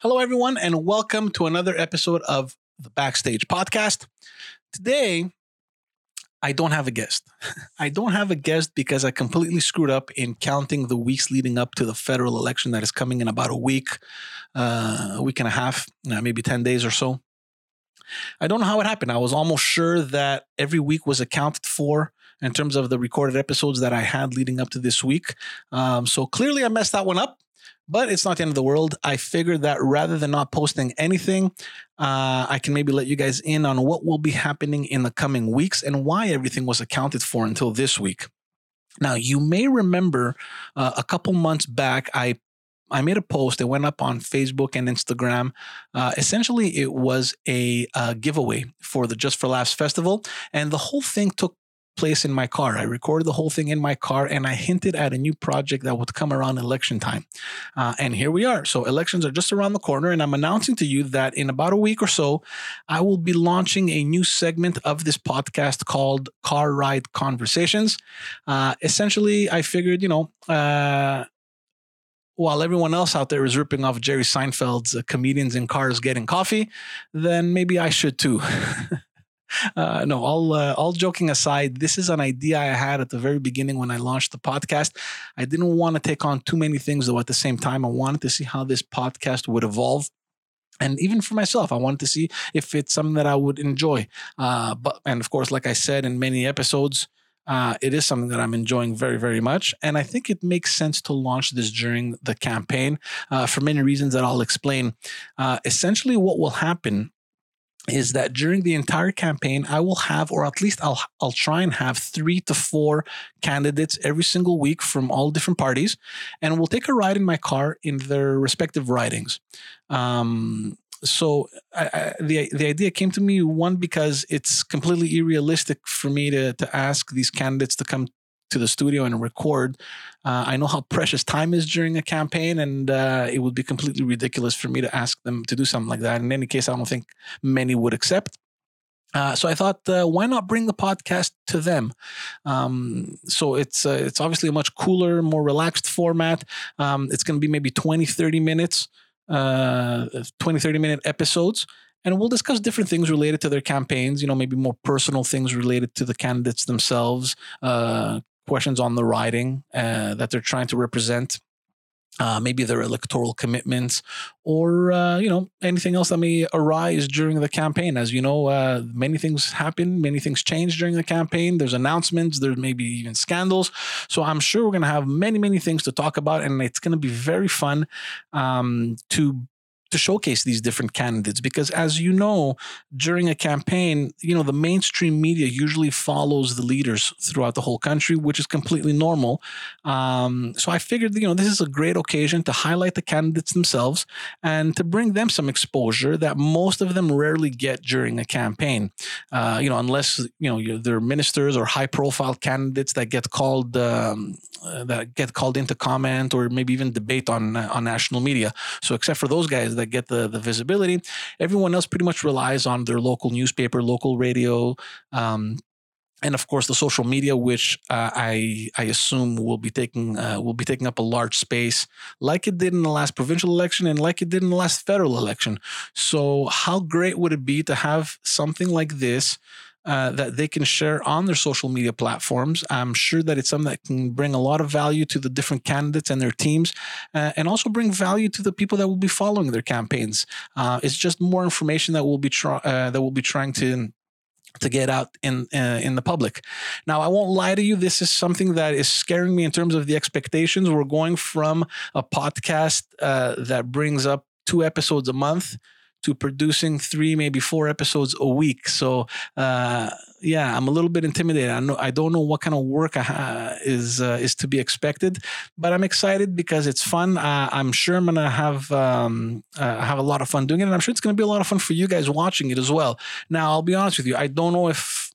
Hello, everyone, and welcome to another episode of the Backstage Podcast. Today, I don't have a guest. I don't have a guest because I completely screwed up in counting the weeks leading up to the federal election that is coming in about a week, uh, a week and a half, uh, maybe 10 days or so. I don't know how it happened. I was almost sure that every week was accounted for in terms of the recorded episodes that I had leading up to this week. Um, so clearly I messed that one up but it's not the end of the world. I figured that rather than not posting anything, uh, I can maybe let you guys in on what will be happening in the coming weeks and why everything was accounted for until this week. Now, you may remember uh, a couple months back, I I made a post. It went up on Facebook and Instagram. Uh, essentially, it was a, a giveaway for the Just for Laughs festival, and the whole thing took place in my car. I recorded the whole thing in my car and I hinted at a new project that would come around election time. Uh, and here we are. So, elections are just around the corner. And I'm announcing to you that in about a week or so, I will be launching a new segment of this podcast called Car Ride Conversations. Uh, essentially, I figured, you know, uh, while everyone else out there is ripping off Jerry Seinfeld's uh, comedians in cars getting coffee, then maybe I should too. Uh, no, all uh, all joking aside, this is an idea I had at the very beginning when I launched the podcast. I didn't want to take on too many things, though. At the same time, I wanted to see how this podcast would evolve and even for myself i wanted to see if it's something that i would enjoy uh, but and of course like i said in many episodes uh, it is something that i'm enjoying very very much and i think it makes sense to launch this during the campaign uh, for many reasons that i'll explain uh, essentially what will happen is that during the entire campaign I will have or at least I'll I'll try and have 3 to 4 candidates every single week from all different parties and we'll take a ride in my car in their respective ridings. Um, so I, I, the the idea came to me one because it's completely unrealistic for me to to ask these candidates to come to the studio and record. Uh, I know how precious time is during a campaign, and uh, it would be completely ridiculous for me to ask them to do something like that. In any case, I don't think many would accept. Uh, so I thought, uh, why not bring the podcast to them? Um, so it's uh, it's obviously a much cooler, more relaxed format. Um, it's going to be maybe 20, 30 minutes, uh, 20, 30 minute episodes and we'll discuss different things related to their campaigns you know maybe more personal things related to the candidates themselves uh, questions on the riding uh, that they're trying to represent. Uh, maybe their electoral commitments, or uh, you know anything else that may arise during the campaign. As you know, uh, many things happen, many things change during the campaign. There's announcements, there may be even scandals. So I'm sure we're going to have many, many things to talk about, and it's going to be very fun um, to to showcase these different candidates because as you know during a campaign you know the mainstream media usually follows the leaders throughout the whole country which is completely normal. Um, so i figured you know this is a great occasion to highlight the candidates themselves and to bring them some exposure that most of them rarely get during a campaign. Uh, you know unless you know they're ministers or high profile candidates that get called um, uh, that get called into comment or maybe even debate on uh, on national media. So except for those guys that get the, the visibility. Everyone else pretty much relies on their local newspaper, local radio, um, and of course the social media, which uh, I I assume will be taking uh, will be taking up a large space, like it did in the last provincial election and like it did in the last federal election. So how great would it be to have something like this? Uh, that they can share on their social media platforms. I'm sure that it's something that can bring a lot of value to the different candidates and their teams, uh, and also bring value to the people that will be following their campaigns. Uh, it's just more information that we'll be try- uh, that we'll be trying to to get out in uh, in the public. Now, I won't lie to you. This is something that is scaring me in terms of the expectations. We're going from a podcast uh, that brings up two episodes a month to producing three, maybe four episodes a week. So, uh, yeah, I'm a little bit intimidated. I know I don't know what kind of work ha- is uh, is to be expected, but I'm excited because it's fun. Uh, I'm sure I'm gonna have um, uh, have a lot of fun doing it, and I'm sure it's gonna be a lot of fun for you guys watching it as well. Now, I'll be honest with you. I don't know if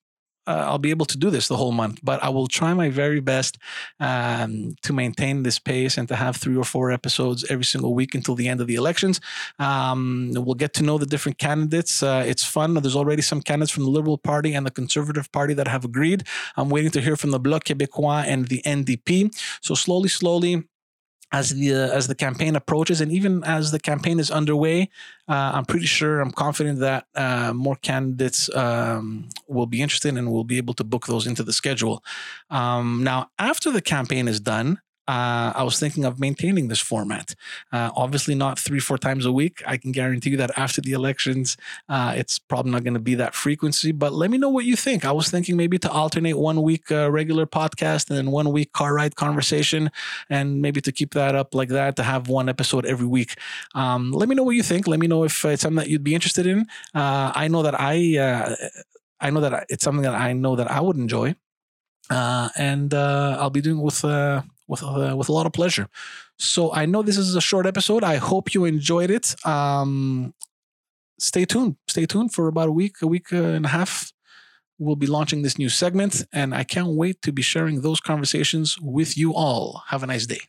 uh, I'll be able to do this the whole month, but I will try my very best um, to maintain this pace and to have three or four episodes every single week until the end of the elections. Um, we'll get to know the different candidates. Uh, it's fun. There's already some candidates from the Liberal Party and the Conservative Party that have agreed. I'm waiting to hear from the Bloc Québécois and the NDP. So slowly, slowly, as the uh, as the campaign approaches and even as the campaign is underway uh, i'm pretty sure i'm confident that uh, more candidates um, will be interested and will be able to book those into the schedule. Um, now after the campaign is done uh, I was thinking of maintaining this format. Uh, obviously, not three, four times a week. I can guarantee you that after the elections, uh, it's probably not going to be that frequency. But let me know what you think. I was thinking maybe to alternate one week uh, regular podcast and then one week car ride conversation, and maybe to keep that up like that to have one episode every week. Um, let me know what you think. Let me know if it's something that you'd be interested in. Uh, I know that I. Uh, I know that it's something that I know that I would enjoy, and I'll be doing with with uh, with a lot of pleasure. So I know this is a short episode. I hope you enjoyed it. Um, stay tuned. Stay tuned for about a week, a week and a half. We'll be launching this new segment, and I can't wait to be sharing those conversations with you all. Have a nice day.